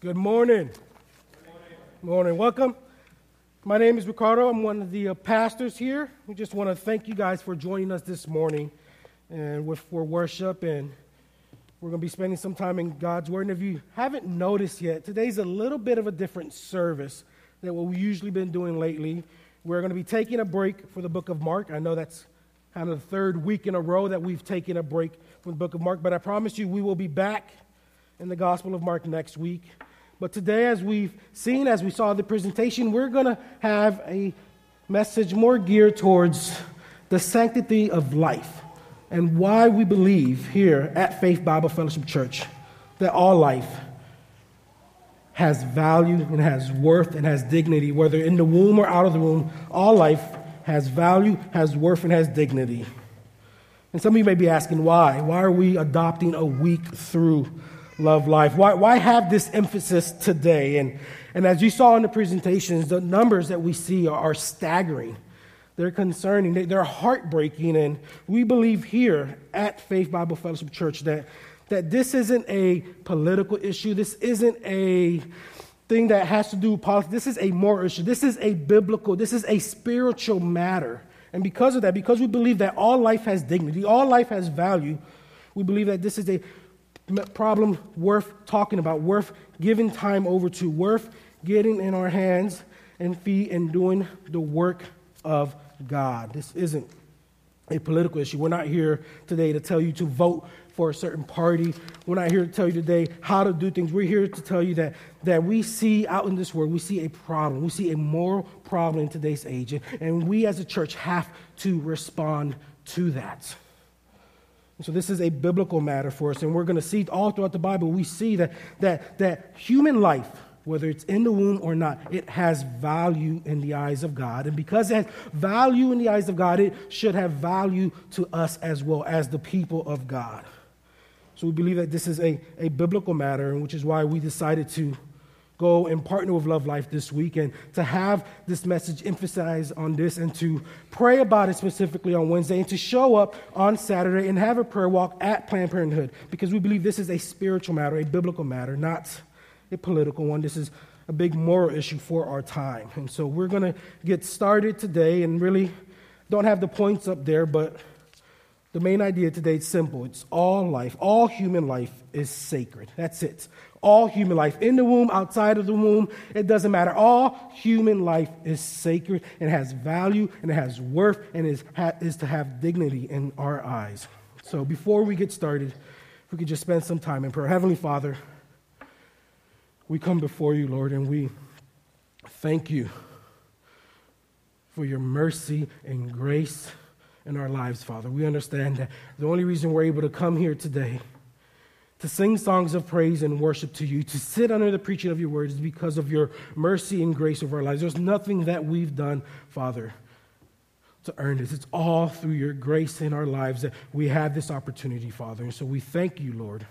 Good morning. Good morning. morning. Welcome. My name is Ricardo. I'm one of the uh, pastors here. We just want to thank you guys for joining us this morning and with, for worship. And we're going to be spending some time in God's Word. And if you haven't noticed yet, today's a little bit of a different service than what we've usually been doing lately. We're going to be taking a break for the book of Mark. I know that's kind of the third week in a row that we've taken a break from the book of Mark, but I promise you we will be back in the Gospel of Mark next week. But today, as we've seen, as we saw the presentation, we're going to have a message more geared towards the sanctity of life and why we believe here at Faith Bible Fellowship Church that all life has value and has worth and has dignity, whether in the womb or out of the womb. All life has value, has worth, and has dignity. And some of you may be asking why. Why are we adopting a week through love life. Why, why have this emphasis today? And, and as you saw in the presentations, the numbers that we see are, are staggering. They're concerning, they, they're heartbreaking. And we believe here at Faith Bible Fellowship Church that, that this isn't a political issue. This isn't a thing that has to do with politics. This is a moral issue. This is a biblical, this is a spiritual matter. And because of that, because we believe that all life has dignity, all life has value, we believe that this is a problem worth talking about, worth giving time over to, worth getting in our hands and feet and doing the work of God. This isn't a political issue. We're not here today to tell you to vote for a certain party. We're not here to tell you today how to do things. We're here to tell you that, that we see out in this world, we see a problem. We see a moral problem in today's age. And we as a church have to respond to that. So this is a biblical matter for us, and we're going to see all throughout the Bible, we see that, that, that human life, whether it's in the womb or not, it has value in the eyes of God. And because it has value in the eyes of God, it should have value to us as well as the people of God. So we believe that this is a, a biblical matter, which is why we decided to go and partner with Love Life this week and to have this message emphasized on this and to pray about it specifically on Wednesday and to show up on Saturday and have a prayer walk at Planned Parenthood because we believe this is a spiritual matter, a biblical matter, not a political one. This is a big moral issue for our time. And so we're going to get started today and really don't have the points up there, but the main idea today is simple. It's all life, all human life is sacred. That's it. All human life, in the womb, outside of the womb, it doesn't matter. All human life is sacred and has value and it has worth and is, is to have dignity in our eyes. So before we get started, if we could just spend some time in prayer. Heavenly Father, we come before you, Lord, and we thank you for your mercy and grace in our lives, Father. We understand that the only reason we're able to come here today to sing songs of praise and worship to you, to sit under the preaching of your words is because of your mercy and grace of our lives. There's nothing that we've done, Father, to earn this. It's all through your grace in our lives that we have this opportunity, Father. And so we thank you, Lord,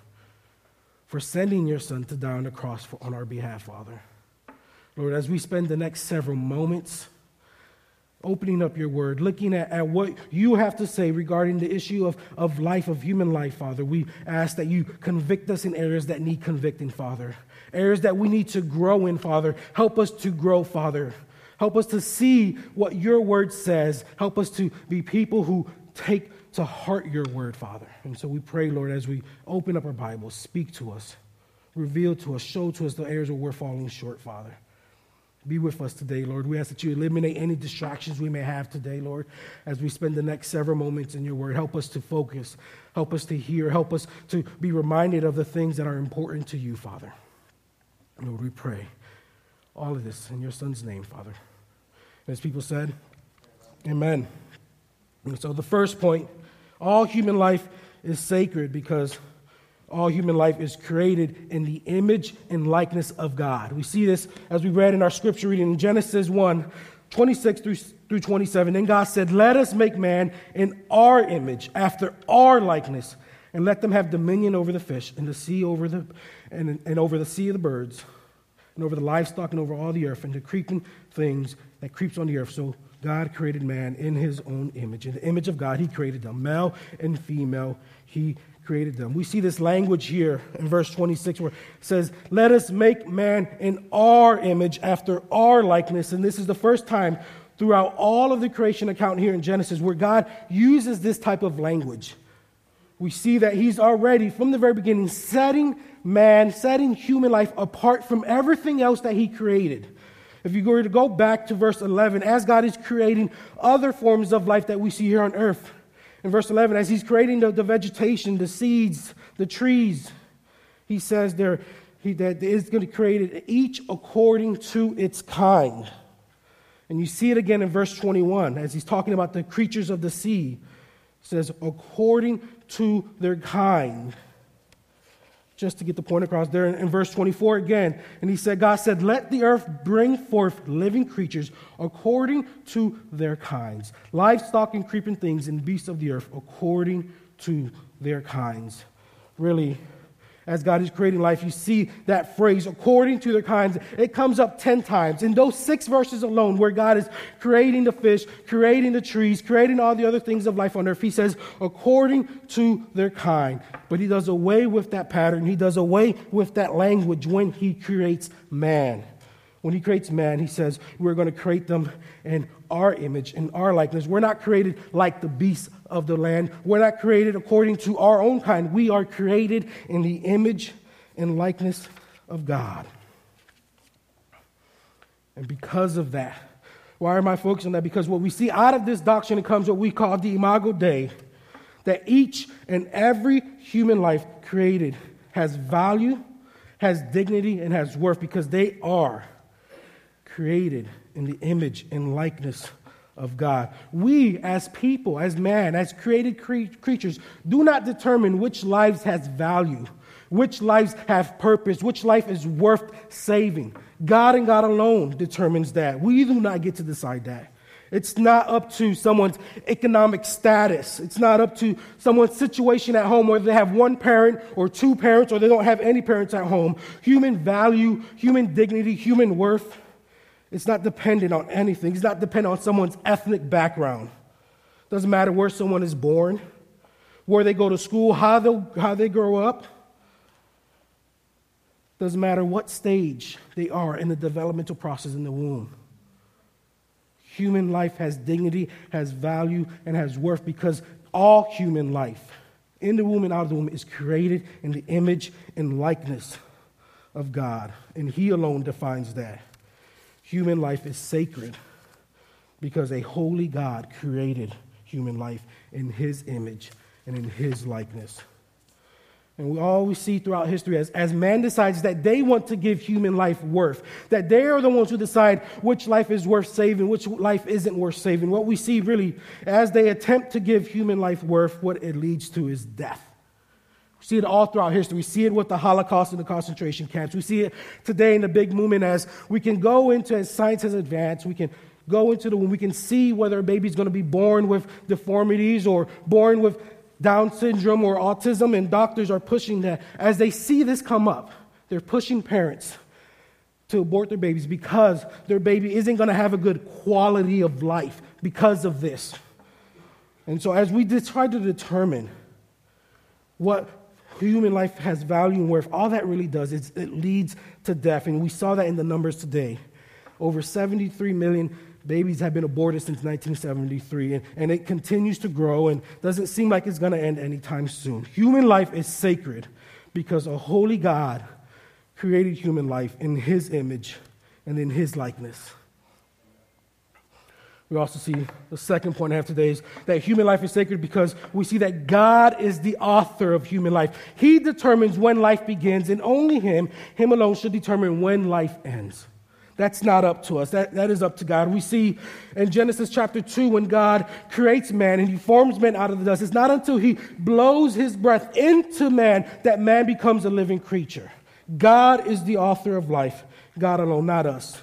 for sending your Son to die on the cross for, on our behalf, Father. Lord, as we spend the next several moments, opening up your word, looking at, at what you have to say regarding the issue of, of life, of human life, Father. We ask that you convict us in areas that need convicting, Father. Areas that we need to grow in, Father. Help us to grow, Father. Help us to see what your word says. Help us to be people who take to heart your word, Father. And so we pray, Lord, as we open up our Bible, speak to us, reveal to us, show to us the areas where we're falling short, Father. Be with us today, Lord. We ask that you eliminate any distractions we may have today, Lord, as we spend the next several moments in your word. Help us to focus, help us to hear, help us to be reminded of the things that are important to you, Father. Lord, we pray all of this in your son's name, Father. As people said, Amen. And so the first point all human life is sacred because all human life is created in the image and likeness of God. We see this as we read in our scripture reading in Genesis 1 26 through, through 27. Then God said, Let us make man in our image, after our likeness, and let them have dominion over the fish and the sea over the and, and over the sea of the birds, and over the livestock and over all the earth, and the creeping things that creeps on the earth. So God created man in his own image. In the image of God, he created them. Male and female, he created them. We see this language here in verse 26 where it says, Let us make man in our image after our likeness. And this is the first time throughout all of the creation account here in Genesis where God uses this type of language. We see that He's already, from the very beginning, setting man, setting human life apart from everything else that He created. If you were to go back to verse 11, as God is creating other forms of life that we see here on earth, in verse 11, as he's creating the, the vegetation, the seeds, the trees, he says there he, that is going to create it each according to its kind. And you see it again in verse 21 as he's talking about the creatures of the sea. He says, according to their kind just to get the point across there in, verse 24 again. And he said, God said, Let the earth bring forth living creatures according to their kinds, livestock and creeping things and beasts of the earth according to their kinds. Really, as God is creating life, you see that phrase, according to their kinds. It comes up 10 times. In those six verses alone, where God is creating the fish, creating the trees, creating all the other things of life on earth, He says, according to their kind. But He does away with that pattern. He does away with that language when He creates man. When He creates man, He says, we're going to create them in our image, in our likeness. We're not created like the beasts of the land. We're not created according to our own kind. We are created in the image and likeness of God. And because of that, why am I focusing on that? Because what we see out of this doctrine comes what we call the Imago Dei, that each and every human life created has value, has dignity, and has worth because they are created in the image and likeness of God. We, as people, as man, as created cre- creatures, do not determine which lives has value, which lives have purpose, which life is worth saving. God and God alone determines that. We do not get to decide that. It's not up to someone's economic status. It's not up to someone's situation at home, whether they have one parent or two parents or they don't have any parents at home. Human value, human dignity, human worth it's not dependent on anything. It's not dependent on someone's ethnic background. Doesn't matter where someone is born, where they go to school, how they, how they grow up. Doesn't matter what stage they are in the developmental process in the womb. Human life has dignity, has value, and has worth because all human life, in the womb and out of the womb, is created in the image and likeness of God. And He alone defines that. Human life is sacred because a holy God created human life in his image and in his likeness. And we always see throughout history as, as man decides that they want to give human life worth, that they are the ones who decide which life is worth saving, which life isn't worth saving. What we see really as they attempt to give human life worth, what it leads to is death. We see it all throughout history. We see it with the Holocaust and the concentration camps. We see it today in the big movement as we can go into, as science has advanced, we can go into the womb, we can see whether a baby's going to be born with deformities or born with Down syndrome or autism, and doctors are pushing that. As they see this come up, they're pushing parents to abort their babies because their baby isn't going to have a good quality of life because of this. And so, as we try to determine what human life has value and worth, all that really does is it leads to death. And we saw that in the numbers today. Over 73 million babies have been aborted since 1973, and, and it continues to grow and doesn't seem like it's going to end anytime soon. Human life is sacred because a holy God created human life in his image and in his likeness. We also see the second point I have today is that human life is sacred because we see that God is the author of human life. He determines when life begins, and only Him, Him alone, should determine when life ends. That's not up to us. That, that is up to God. We see in Genesis chapter 2 when God creates man and he forms man out of the dust. It's not until he blows his breath into man that man becomes a living creature. God is the author of life, God alone, not us.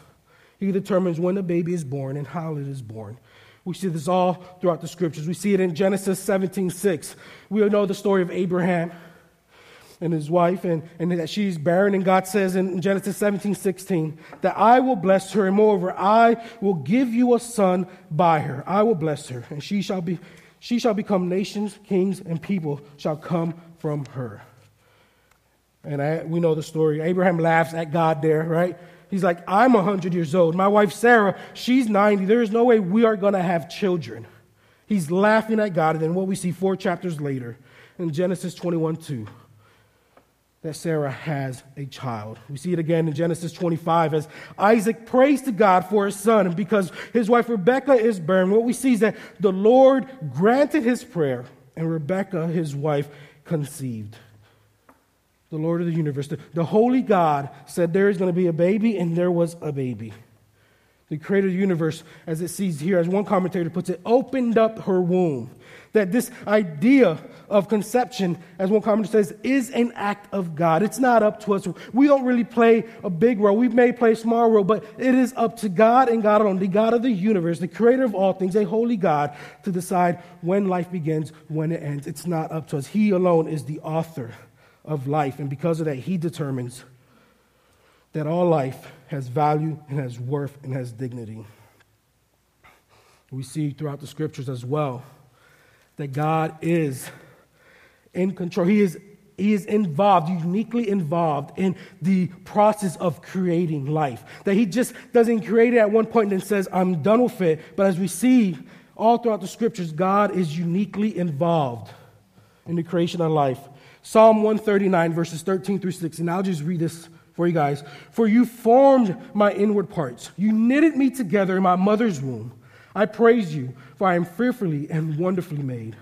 He determines when a baby is born and how it is born. We see this all throughout the scriptures. We see it in Genesis 17 6. We know the story of Abraham and his wife, and, and that she's barren. And God says in Genesis 17 16 that I will bless her, and moreover, I will give you a son by her. I will bless her, and she shall, be, she shall become nations, kings, and people shall come from her. And I, we know the story. Abraham laughs at God there, right? He's like, I'm 100 years old. My wife Sarah, she's 90. There is no way we are going to have children. He's laughing at God. And then what we see four chapters later in Genesis 21 2, that Sarah has a child. We see it again in Genesis 25 as Isaac prays to God for his son. And because his wife Rebekah is barren, what we see is that the Lord granted his prayer, and Rebekah, his wife, conceived the Lord of the universe. The, the holy God said there is going to be a baby, and there was a baby. The creator of the universe, as it sees here, as one commentator puts it, opened up her womb. That this idea of conception, as one commentator says, is an act of God. It's not up to us. We don't really play a big role. We may play a small role, but it is up to God and God alone, the God of the universe, the creator of all things, a holy God, to decide when life begins, when it ends. It's not up to us. He alone is the author of life. And because of that, he determines that all life has value and has worth and has dignity. We see throughout the scriptures as well that God is in control. He is, he is involved, uniquely involved in the process of creating life. That He just doesn't create it at one point and then says, I'm done with it. But as we see all throughout the scriptures, God is uniquely involved in the creation of life. Psalm 139, verses 13 through 16. I'll just read this for you guys. For you formed my inward parts, you knitted me together in my mother's womb. I praise you, for I am fearfully and wonderfully made.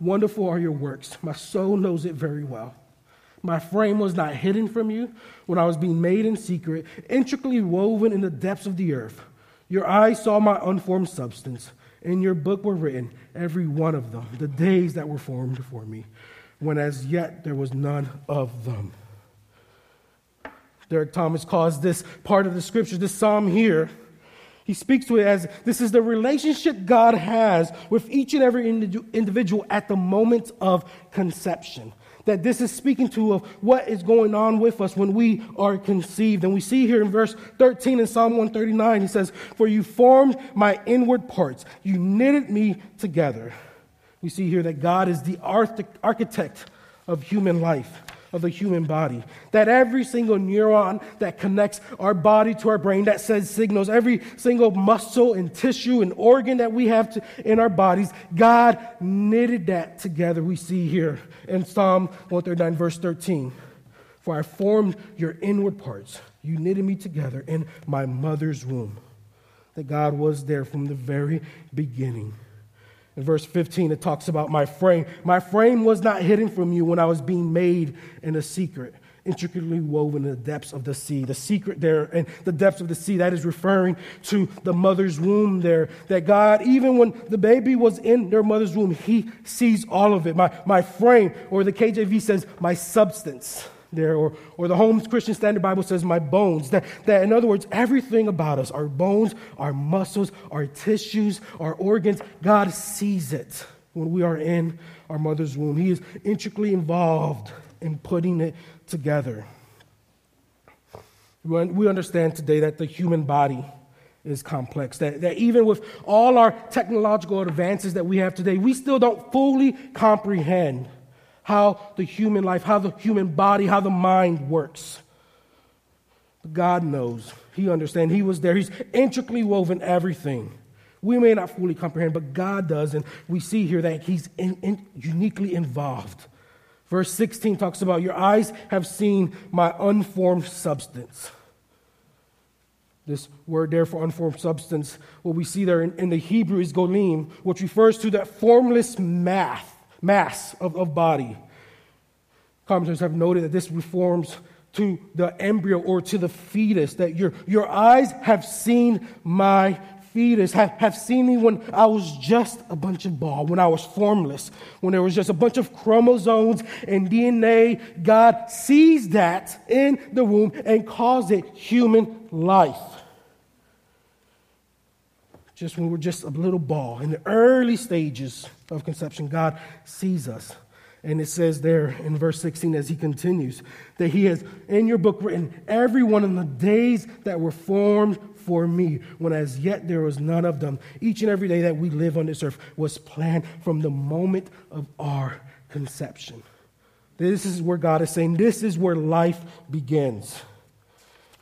Wonderful are your works. My soul knows it very well. My frame was not hidden from you when I was being made in secret, intricately woven in the depths of the earth. Your eyes saw my unformed substance. In your book were written, every one of them, the days that were formed for me when as yet there was none of them. Derek Thomas calls this part of the scripture, this psalm here, he speaks to it as this is the relationship God has with each and every individual at the moment of conception. That this is speaking to of what is going on with us when we are conceived. And we see here in verse 13 in Psalm 139, he says, For you formed my inward parts, you knitted me together. We see here that God is the architect of human life, of the human body. That every single neuron that connects our body to our brain, that sends signals, every single muscle and tissue and organ that we have to, in our bodies, God knitted that together. We see here in Psalm 139, verse 13. For I formed your inward parts. You knitted me together in my mother's womb. That God was there from the very beginning. In verse 15, it talks about my frame. My frame was not hidden from you when I was being made in a secret, intricately woven in the depths of the sea. The secret there and the depths of the sea, that is referring to the mother's womb there. That God, even when the baby was in their mother's womb, He sees all of it. My, my frame, or the KJV says, my substance there, or, or the Holman Christian Standard Bible says, my bones. That, that, in other words, everything about us, our bones, our muscles, our tissues, our organs, God sees it when we are in our mother's womb. He is intricately involved in putting it together. We understand today that the human body is complex. That, that even with all our technological advances that we have today, we still don't fully comprehend how the human life, how the human body, how the mind works. But God knows. He understands. He was there. He's intricately woven everything. We may not fully comprehend, but God does. And we see here that He's in, in, uniquely involved. Verse 16 talks about, Your eyes have seen my unformed substance. This word there for unformed substance, what we see there in, in the Hebrew is golim, which refers to that formless math mass of, of body. Commentators have noted that this reforms to the embryo or to the fetus, that your, your eyes have seen my fetus, have, have seen me when I was just a bunch of ball, when I was formless, when there was just a bunch of chromosomes and DNA. God sees that in the womb and calls it human life just when we're just a little ball. In the early stages of conception, God sees us. And it says there in verse 16 as he continues that he has in your book written every one of the days that were formed for me, when as yet there was none of them. Each and every day that we live on this earth was planned from the moment of our conception. This is where God is saying, this is where life begins.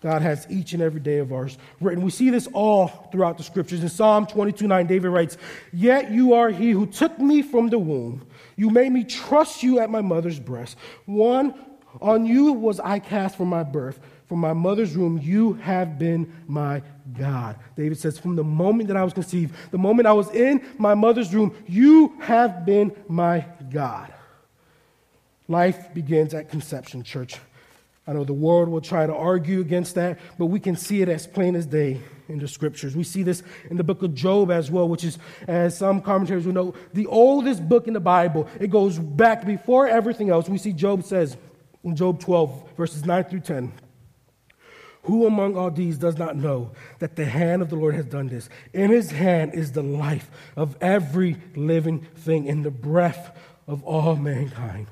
God has each and every day of ours written. We see this all throughout the scriptures. In Psalm 22 9, David writes, Yet you are he who took me from the womb. You made me trust you at my mother's breast. One, on you was I cast from my birth. From my mother's womb, you have been my God. David says, From the moment that I was conceived, the moment I was in my mother's womb, you have been my God. Life begins at conception, church. I know the world will try to argue against that, but we can see it as plain as day in the scriptures. We see this in the book of Job as well, which is, as some commentators will know, the oldest book in the Bible. It goes back before everything else. We see Job says in Job 12, verses 9 through 10. Who among all these does not know that the hand of the Lord has done this? In his hand is the life of every living thing and the breath of all mankind.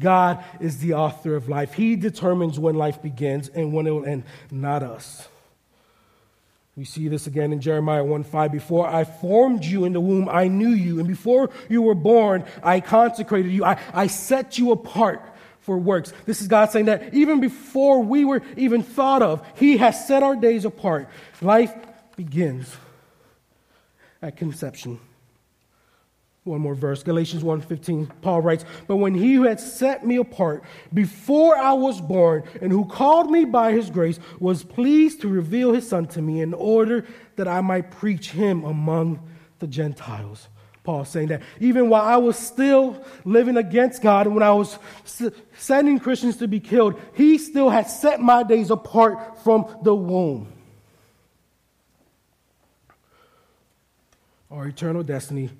God is the author of life. He determines when life begins and when it will end, not us. We see this again in Jeremiah 1 5. Before I formed you in the womb, I knew you. And before you were born, I consecrated you. I, I set you apart for works. This is God saying that even before we were even thought of, He has set our days apart. Life begins at conception. One more verse, Galatians 1:15. Paul writes, "But when he who had set me apart before I was born and who called me by his grace was pleased to reveal his son to me in order that I might preach him among the Gentiles." Paul saying that even while I was still living against God and when I was sending Christians to be killed, he still had set my days apart from the womb. Our eternal destiny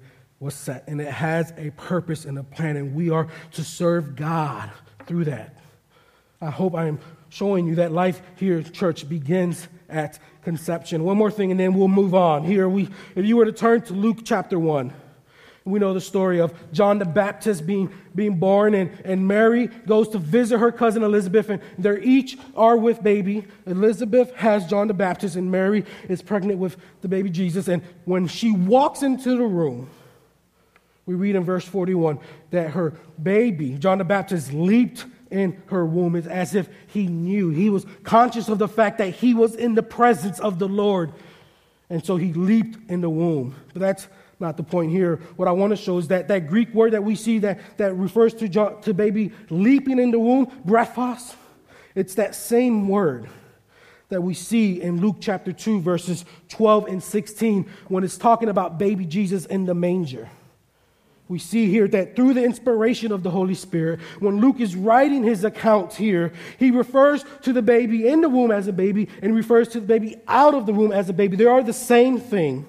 was set, and it has a purpose and a plan, and we are to serve God through that. I hope I am showing you that life here, church, begins at conception. One more thing, and then we'll move on. Here, we, if you were to turn to Luke chapter 1, we know the story of John the Baptist being, being born, and, and Mary goes to visit her cousin Elizabeth, and they're each are with baby. Elizabeth has John the Baptist, and Mary is pregnant with the baby Jesus. And when she walks into the room, we read in verse 41 that her baby, John the Baptist, leaped in her womb. It's as if he knew. He was conscious of the fact that he was in the presence of the Lord. And so he leaped in the womb. But that's not the point here. What I want to show is that that Greek word that we see that, that refers to, John, to baby leaping in the womb, brephos, it's that same word that we see in Luke chapter 2, verses 12 and 16, when it's talking about baby Jesus in the manger we see here that through the inspiration of the Holy Spirit, when Luke is writing his account here, he refers to the baby in the womb as a baby and refers to the baby out of the womb as a baby. They are the same thing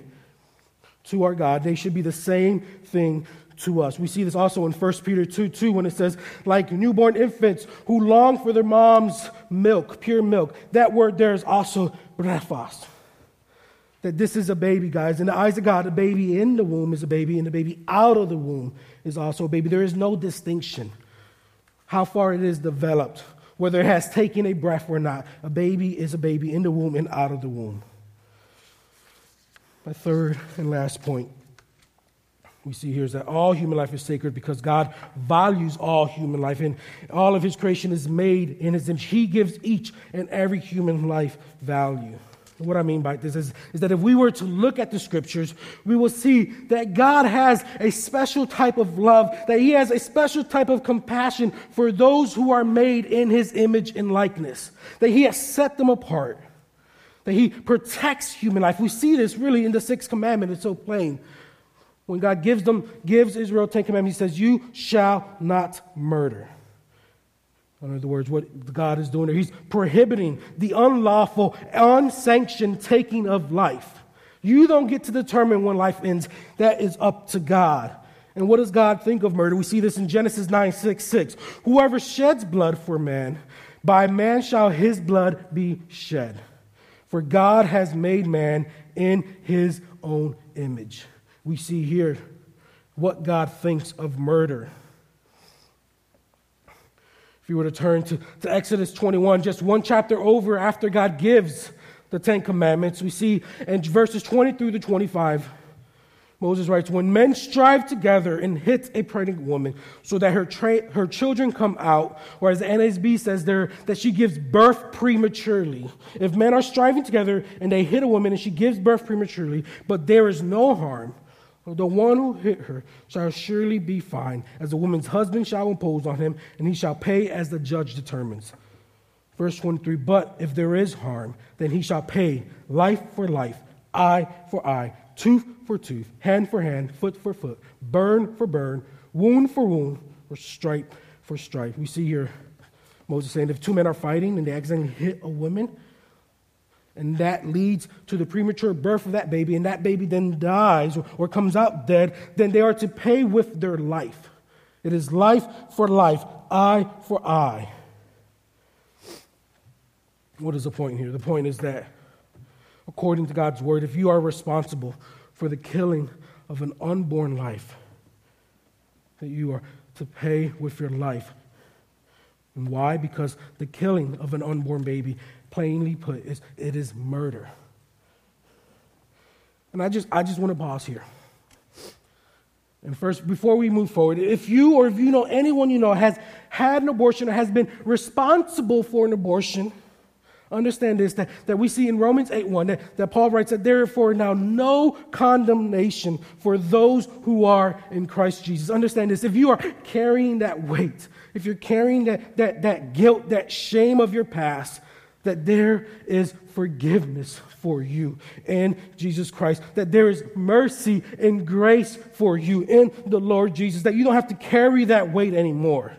to our God. They should be the same thing to us. We see this also in 1 Peter 2 2 when it says, like newborn infants who long for their mom's milk, pure milk. That word there is also brephos that this is a baby, guys. In the eyes of God, a baby in the womb is a baby, and the baby out of the womb is also a baby. There is no distinction how far it is developed, whether it has taken a breath or not. A baby is a baby in the womb and out of the womb. My third and last point we see here is that all human life is sacred because God values all human life, and all of His creation is made in His image. He gives each and every human life value. What I mean by this is, is that if we were to look at the scriptures, we will see that God has a special type of love, that He has a special type of compassion for those who are made in His image and likeness, that He has set them apart, that He protects human life. We see this really in the sixth commandment, it's so plain. When God gives them, gives Israel Ten Commandments, He says, You shall not murder. In other words, what God is doing there, He's prohibiting the unlawful, unsanctioned taking of life. You don't get to determine when life ends. That is up to God. And what does God think of murder? We see this in Genesis 9 6 6. Whoever sheds blood for man, by man shall his blood be shed. For God has made man in his own image. We see here what God thinks of murder you were to turn to, to Exodus 21, just one chapter over after God gives the Ten Commandments, we see in verses 20 through to 25, Moses writes, When men strive together and hit a pregnant woman so that her, tra- her children come out, or as the NASB says there, that she gives birth prematurely. If men are striving together and they hit a woman and she gives birth prematurely, but there is no harm, the one who hit her shall surely be fined, as the woman's husband shall impose on him, and he shall pay as the judge determines. Verse 23 But if there is harm, then he shall pay life for life, eye for eye tooth for tooth, hand for hand, foot for foot, burn for burn, wound for wound, or stripe for stripe. We see here Moses saying if two men are fighting and they accidentally hit a woman, and that leads to the premature birth of that baby, and that baby then dies or, or comes out dead, then they are to pay with their life. It is life for life, eye for eye. What is the point here? The point is that according to God's word, if you are responsible for the killing of an unborn life, that you are to pay with your life. And why? Because the killing of an unborn baby, plainly put, is it is murder. And I just I just want to pause here. And first, before we move forward, if you or if you know anyone you know has had an abortion or has been responsible for an abortion, Understand this that, that we see in Romans 8 1 that, that Paul writes that therefore now no condemnation for those who are in Christ Jesus. Understand this. If you are carrying that weight, if you're carrying that, that, that guilt, that shame of your past, that there is forgiveness for you in Jesus Christ, that there is mercy and grace for you in the Lord Jesus, that you don't have to carry that weight anymore.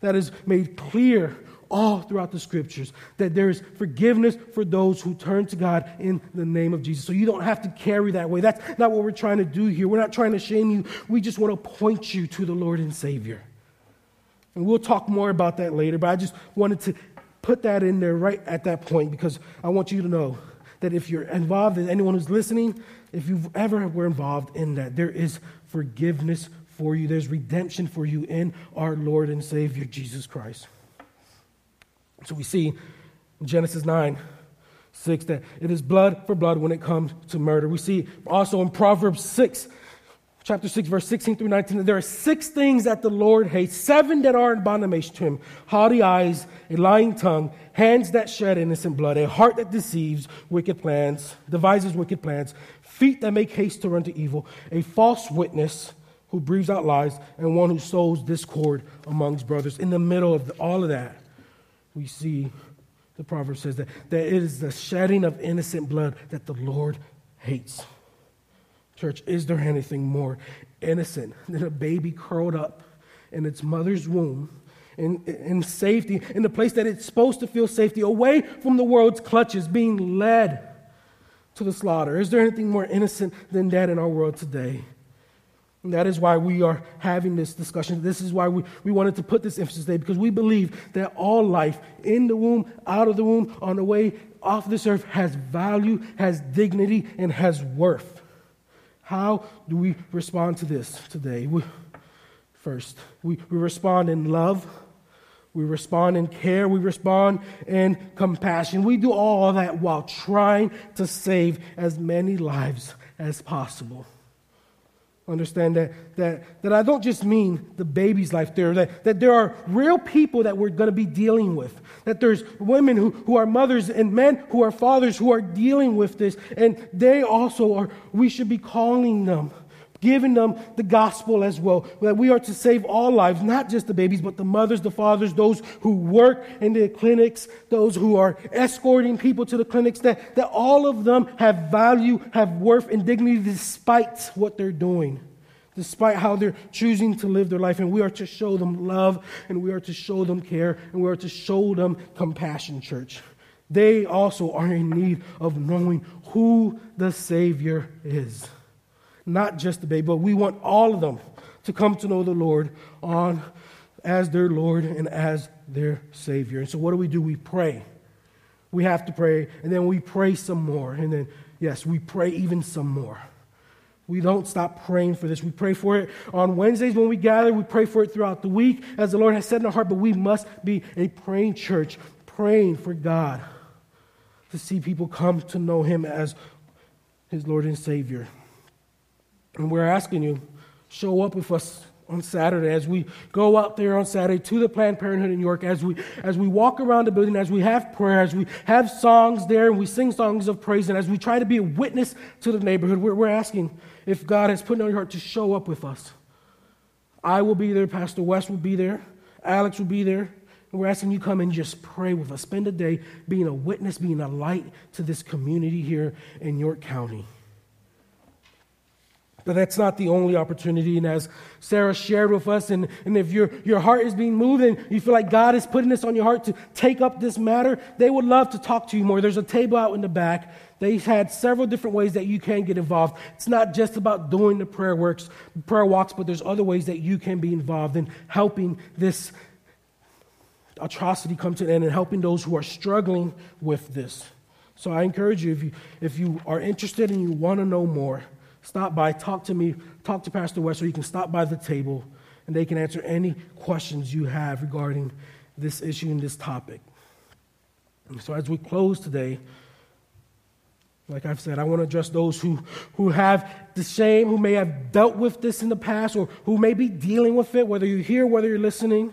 That is made clear all throughout the scriptures that there is forgiveness for those who turn to God in the name of Jesus. So you don't have to carry that way. That's not what we're trying to do here. We're not trying to shame you. We just want to point you to the Lord and Savior. And we'll talk more about that later, but I just wanted to put that in there right at that point because I want you to know that if you're involved, and anyone who's listening, if you've ever were involved in that, there is forgiveness for you. There's redemption for you in our Lord and Savior, Jesus Christ. So we see in Genesis 9, 6 that it is blood for blood when it comes to murder. We see also in Proverbs 6, chapter 6, verse 16 through 19, that there are six things that the Lord hates, seven that are in abomination to him haughty eyes, a lying tongue, hands that shed innocent blood, a heart that deceives wicked plans, devises wicked plans, feet that make haste to run to evil, a false witness who breathes out lies, and one who sows discord amongst brothers. In the middle of all of that, we see the proverb says that, that it is the shedding of innocent blood that the Lord hates. Church, is there anything more innocent than a baby curled up in its mother's womb in, in safety, in the place that it's supposed to feel safety, away from the world's clutches, being led to the slaughter? Is there anything more innocent than that in our world today? And that is why we are having this discussion. This is why we, we wanted to put this emphasis today, because we believe that all life, in the womb, out of the womb, on the way off this earth, has value, has dignity, and has worth. How do we respond to this today? We, first, we, we respond in love. We respond in care. We respond in compassion. We do all that while trying to save as many lives as possible. Understand that, that, that I don't just mean the baby's life there, that, that there are real people that we're going to be dealing with. That there's women who, who are mothers and men who are fathers who are dealing with this. And they also are, we should be calling them giving them the gospel as well. That we are to save all lives, not just the babies, but the mothers, the fathers, those who work in the clinics, those who are escorting people to the clinics, that, that all of them have value, have worth, and dignity despite what they're doing. Despite how they're choosing to live their life, and we are to show them love, and we are to show them care, and we are to show them compassion, church. They also are in need of knowing who the Savior is not just the baby, but we want all of them to come to know the Lord on as their Lord and as their Savior. And so, what do we do? We pray. We have to pray, and then we pray some more, and then, yes, we pray even some more. We don't stop praying for this. We pray for it on Wednesdays when we gather. We pray for it throughout the week as the Lord has said in our heart, but we must be a praying church, praying for God to see people come to know Him as His Lord and Savior. And we're asking you, show up with us on Saturday as we go out there on Saturday to the Planned Parenthood in York, as we, as we walk around the building, as we have prayer, as we have songs there and we sing songs of praise, and as we try to be a witness to the neighborhood, we're, we're asking if God has put it on your heart to show up with us. I will be there, Pastor West will be there, Alex will be there. And we're asking you come and just pray with us. Spend a day being a witness, being a light to this community here in York County. But that's not the only opportunity. And as Sarah shared with us, and, and if your, your heart is being moved and you feel like God is putting this on your heart to take up this matter, they would love to talk to you more. There's a table out in the back. They've had several different ways that you can get involved. It's not just about doing the prayer works, prayer walks, but there's other ways that you can be involved in helping this atrocity come to an end and helping those who are struggling with this. So I encourage you, if you, if you are interested and you want to know more, Stop by, talk to me, talk to Pastor West, or you can stop by the table and they can answer any questions you have regarding this issue and this topic. So, as we close today, like I've said, I want to address those who, who have the shame, who may have dealt with this in the past, or who may be dealing with it, whether you're here, whether you're listening.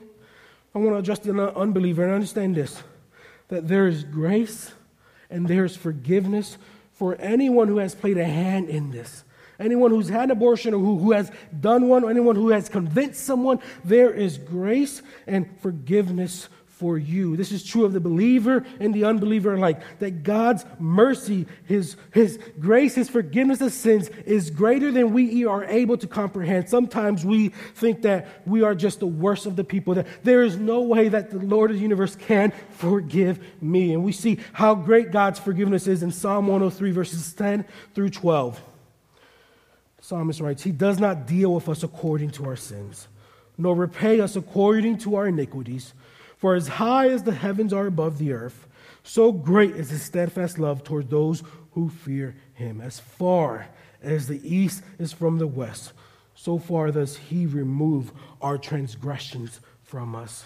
I want to address the unbeliever and understand this that there is grace and there is forgiveness for anyone who has played a hand in this anyone who's had an abortion or who, who has done one, or anyone who has convinced someone, there is grace and forgiveness for you. This is true of the believer and the unbeliever alike. That God's mercy, His, His grace, His forgiveness of sins is greater than we are able to comprehend. Sometimes we think that we are just the worst of the people, that there is no way that the Lord of the universe can forgive me. And we see how great God's forgiveness is in Psalm 103, verses 10 through 12 psalmist writes, He does not deal with us according to our sins, nor repay us according to our iniquities. For as high as the heavens are above the earth, so great is his steadfast love toward those who fear him. As far as the east is from the west, so far does he remove our transgressions from us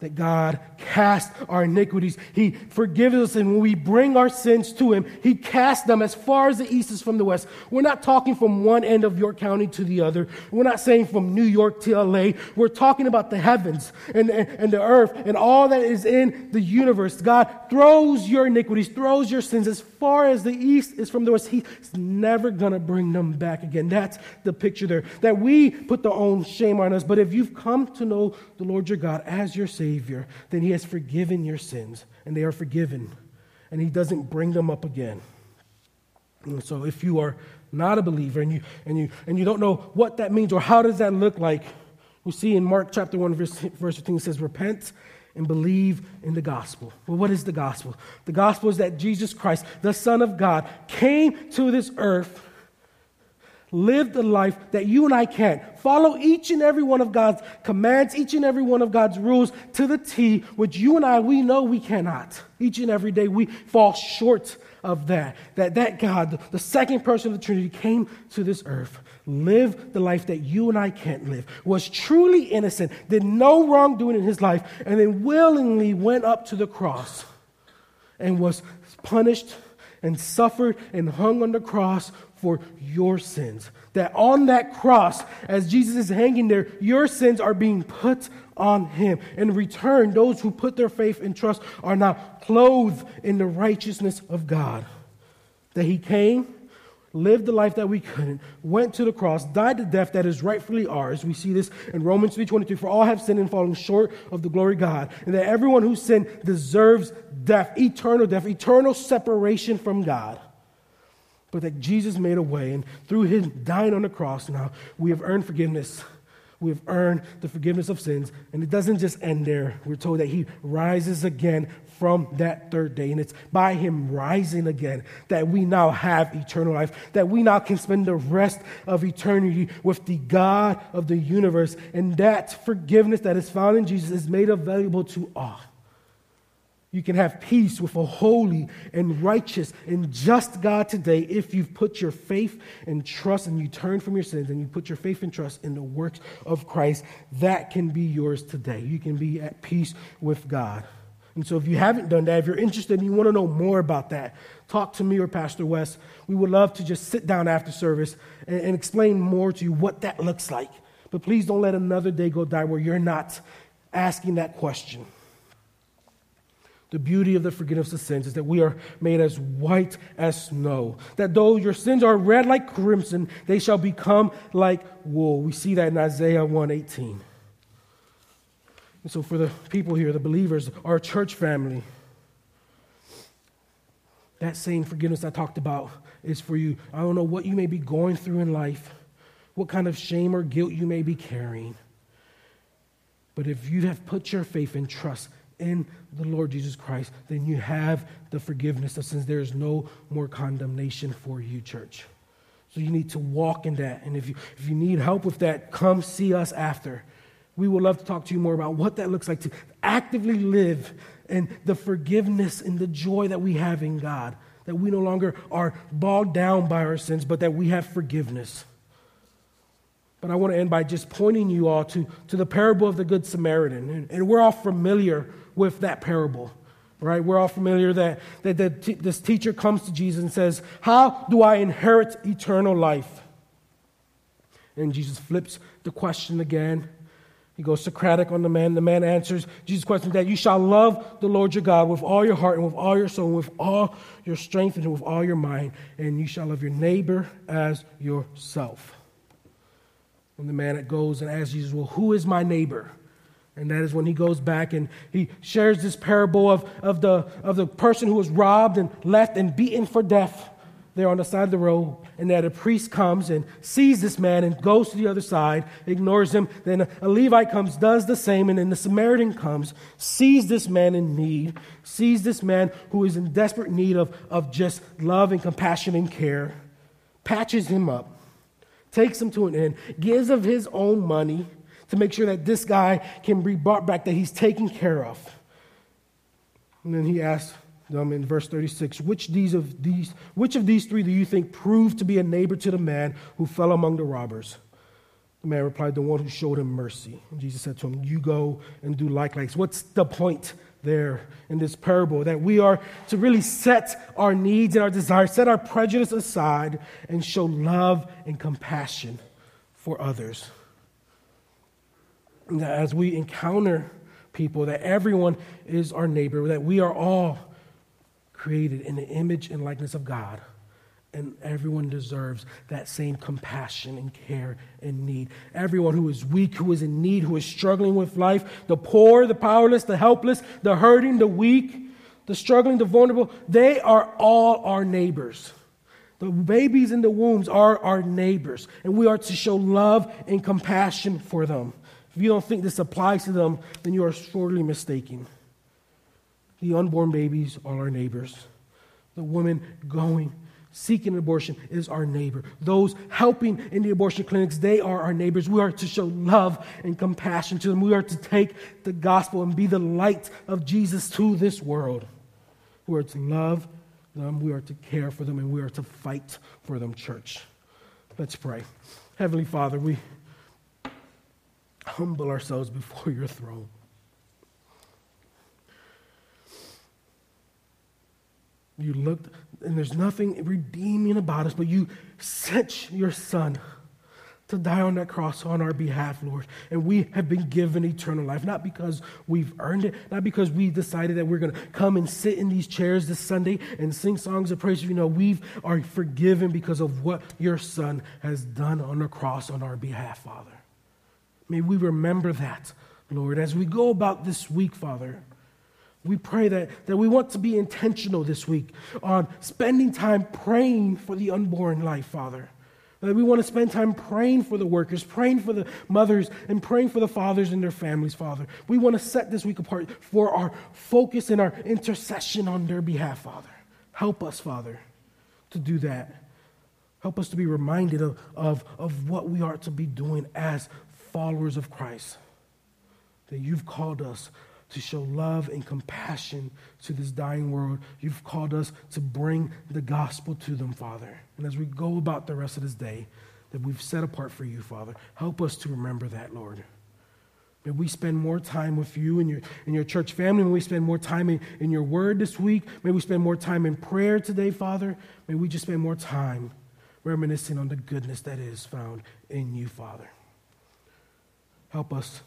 that God casts our iniquities. He forgives us, and when we bring our sins to Him, He casts them as far as the east is from the west. We're not talking from one end of York County to the other. We're not saying from New York to LA. We're talking about the heavens and, and, and the earth and all that is in the universe. God throws your iniquities, throws your sins as far as the east is from the west. He's never going to bring them back again. That's the picture there. That we put the own shame on us. But if you've come to know the Lord your God as your Savior, Savior, then He has forgiven your sins, and they are forgiven, and He doesn't bring them up again. And so, if you are not a believer and you, and, you, and you don't know what that means or how does that look like, we see in Mark chapter 1, verse, verse 15, it says, Repent and believe in the gospel. Well, what is the gospel? The gospel is that Jesus Christ, the Son of God, came to this earth lived the life that you and I can't. Follow each and every one of God's commands, each and every one of God's rules to the T, which you and I, we know we cannot. Each and every day we fall short of that. That, that God, the second person of the Trinity, came to this earth, lived the life that you and I can't live, was truly innocent, did no wrongdoing in his life, and then willingly went up to the cross and was punished and suffered and hung on the cross for your sins. That on that cross, as Jesus is hanging there, your sins are being put on him. In return, those who put their faith and trust are now clothed in the righteousness of God. That he came lived the life that we couldn't, went to the cross, died the death that is rightfully ours. We see this in Romans 3:23. For all have sinned and fallen short of the glory of God, and that everyone who sinned deserves death, eternal death, eternal separation from God. But that Jesus made a way, and through his dying on the cross, now we have earned forgiveness we have earned the forgiveness of sins. And it doesn't just end there. We're told that he rises again from that third day. And it's by him rising again that we now have eternal life, that we now can spend the rest of eternity with the God of the universe. And that forgiveness that is found in Jesus is made available to all. You can have peace with a holy and righteous and just God today if you've put your faith and trust and you turn from your sins and you put your faith and trust in the works of Christ. That can be yours today. You can be at peace with God. And so if you haven't done that, if you're interested and you want to know more about that, talk to me or Pastor West. We would love to just sit down after service and, and explain more to you what that looks like. But please don't let another day go by where you're not asking that question. The beauty of the forgiveness of sins is that we are made as white as snow. That though your sins are red like crimson, they shall become like wool. We see that in Isaiah 118. And so, for the people here, the believers, our church family, that same forgiveness I talked about is for you. I don't know what you may be going through in life, what kind of shame or guilt you may be carrying. But if you have put your faith and trust in the Lord Jesus Christ, then you have the forgiveness of sins. There is no more condemnation for you, church. So you need to walk in that. And if you, if you need help with that, come see us after. We would love to talk to you more about what that looks like to actively live in the forgiveness and the joy that we have in God. That we no longer are bogged down by our sins, but that we have forgiveness. But I want to end by just pointing you all to, to the parable of the Good Samaritan. And, and we're all familiar with that parable, right? We're all familiar that, that, that t- this teacher comes to Jesus and says, How do I inherit eternal life? And Jesus flips the question again. He goes Socratic on the man. The man answers Jesus' question that you shall love the Lord your God with all your heart and with all your soul and with all your strength and with all your mind, and you shall love your neighbor as yourself. And the man goes and asks Jesus, Well, who is my neighbor? And that is when he goes back and he shares this parable of, of, the, of the person who was robbed and left and beaten for death there on the side of the road. And that a priest comes and sees this man and goes to the other side, ignores him. Then a Levite comes, does the same. And then the Samaritan comes, sees this man in need, sees this man who is in desperate need of, of just love and compassion and care, patches him up, takes him to an inn, gives of his own money to make sure that this guy can be brought back, that he's taken care of. And then he asks them in verse 36, which, these of these, which of these three do you think proved to be a neighbor to the man who fell among the robbers? The man replied, The one who showed him mercy. And Jesus said to him, You go and do likewise. What's the point there in this parable? That we are to really set our needs and our desires, set our prejudice aside, and show love and compassion for others that as we encounter people, that everyone is our neighbor, that we are all created in the image and likeness of God. And everyone deserves that same compassion and care and need. Everyone who is weak, who is in need, who is struggling with life, the poor, the powerless, the helpless, the hurting, the weak, the struggling, the vulnerable, they are all our neighbors. The babies in the wombs are our neighbors, and we are to show love and compassion for them. If you don't think this applies to them, then you are sorely mistaken. The unborn babies are our neighbors. The woman going, seeking an abortion is our neighbor. Those helping in the abortion clinics, they are our neighbors. We are to show love and compassion to them. We are to take the gospel and be the light of Jesus to this world. We are to love them, we are to care for them, and we are to fight for them, church. Let's pray. Heavenly Father, we humble ourselves before your throne. You looked, and there's nothing redeeming about us, but you sent your son to die on that cross on our behalf, Lord. And we have been given eternal life, not because we've earned it, not because we decided that we're going to come and sit in these chairs this Sunday and sing songs of praise. You know, we are forgiven because of what your son has done on the cross on our behalf, Father. May we remember that, Lord, as we go about this week, Father. We pray that, that we want to be intentional this week on spending time praying for the unborn life, Father. That we want to spend time praying for the workers, praying for the mothers, and praying for the fathers and their families, Father. We want to set this week apart for our focus and our intercession on their behalf, Father. Help us, Father, to do that. Help us to be reminded of, of, of what we are to be doing as followers of Christ, that you've called us to show love and compassion to this dying world. You've called us to bring the gospel to them, Father. And as we go about the rest of this day that we've set apart for you, Father, help us to remember that, Lord. May we spend more time with you and your, and your church family. May we spend more time in, in your word this week. May we spend more time in prayer today, Father. May we just spend more time reminiscing on the goodness that is found in you, Father. Help us.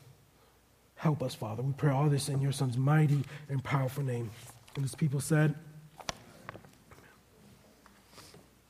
Help us, Father. We pray all this in your Son's mighty and powerful name. And as people said,